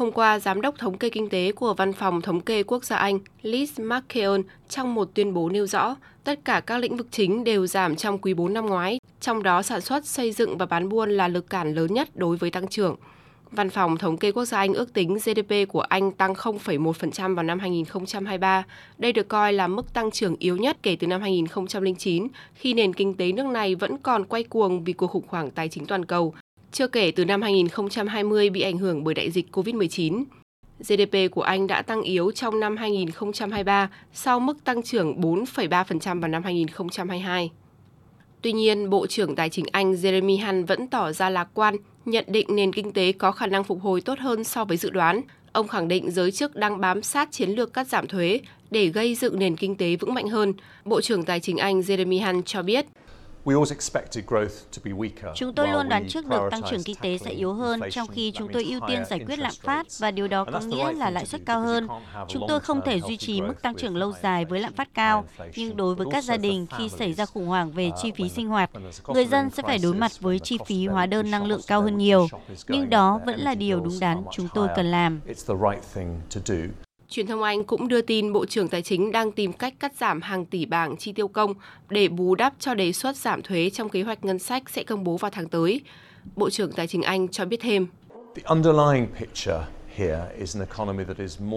Hôm qua, Giám đốc Thống kê Kinh tế của Văn phòng Thống kê Quốc gia Anh Liz McKeown trong một tuyên bố nêu rõ tất cả các lĩnh vực chính đều giảm trong quý 4 năm ngoái, trong đó sản xuất, xây dựng và bán buôn là lực cản lớn nhất đối với tăng trưởng. Văn phòng Thống kê Quốc gia Anh ước tính GDP của Anh tăng 0,1% vào năm 2023. Đây được coi là mức tăng trưởng yếu nhất kể từ năm 2009, khi nền kinh tế nước này vẫn còn quay cuồng vì cuộc khủng hoảng tài chính toàn cầu, chưa kể từ năm 2020 bị ảnh hưởng bởi đại dịch COVID-19. GDP của Anh đã tăng yếu trong năm 2023 sau mức tăng trưởng 4,3% vào năm 2022. Tuy nhiên, Bộ trưởng Tài chính Anh Jeremy Hunt vẫn tỏ ra lạc quan, nhận định nền kinh tế có khả năng phục hồi tốt hơn so với dự đoán. Ông khẳng định giới chức đang bám sát chiến lược cắt giảm thuế để gây dựng nền kinh tế vững mạnh hơn. Bộ trưởng Tài chính Anh Jeremy Hunt cho biết, Chúng tôi luôn đoán trước được tăng trưởng kinh tế sẽ yếu hơn, trong khi chúng tôi ưu tiên giải quyết lạm phát và điều đó có nghĩa là lãi suất cao hơn. Chúng tôi không thể duy trì mức tăng trưởng lâu dài với lạm phát cao, nhưng đối với các gia đình khi xảy ra khủng hoảng về chi phí sinh hoạt, người dân sẽ phải đối mặt với chi phí hóa đơn năng lượng cao hơn nhiều. Nhưng đó vẫn là điều đúng đắn chúng tôi cần làm. Truyền thông Anh cũng đưa tin Bộ trưởng Tài chính đang tìm cách cắt giảm hàng tỷ bảng chi tiêu công để bù đắp cho đề xuất giảm thuế trong kế hoạch ngân sách sẽ công bố vào tháng tới. Bộ trưởng Tài chính Anh cho biết thêm.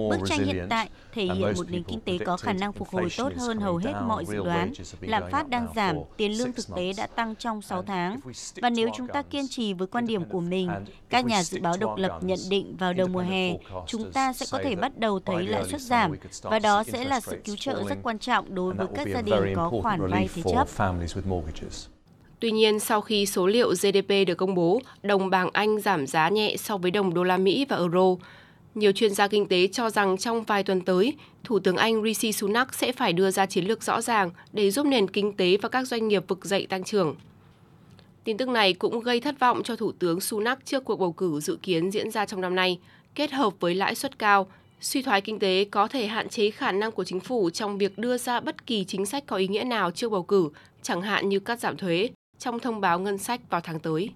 Bức tranh hiện tại thể hiện một nền kinh tế có khả năng phục hồi tốt hơn hầu hết mọi dự đoán. Lạm phát đang giảm, tiền lương thực tế đã tăng trong 6 tháng. Và nếu chúng ta kiên trì với quan điểm của mình, các nhà dự báo độc lập nhận định vào đầu mùa hè, chúng ta sẽ có thể bắt đầu thấy lãi suất giảm. Và đó sẽ là sự cứu trợ rất quan trọng đối với các gia đình có khoản vay thế chấp. Tuy nhiên, sau khi số liệu GDP được công bố, đồng bảng Anh giảm giá nhẹ so với đồng đô la Mỹ và euro. Nhiều chuyên gia kinh tế cho rằng trong vài tuần tới, Thủ tướng Anh Rishi Sunak sẽ phải đưa ra chiến lược rõ ràng để giúp nền kinh tế và các doanh nghiệp vực dậy tăng trưởng. Tin tức này cũng gây thất vọng cho Thủ tướng Sunak trước cuộc bầu cử dự kiến diễn ra trong năm nay, kết hợp với lãi suất cao, suy thoái kinh tế có thể hạn chế khả năng của chính phủ trong việc đưa ra bất kỳ chính sách có ý nghĩa nào trước bầu cử, chẳng hạn như cắt giảm thuế, trong thông báo ngân sách vào tháng tới.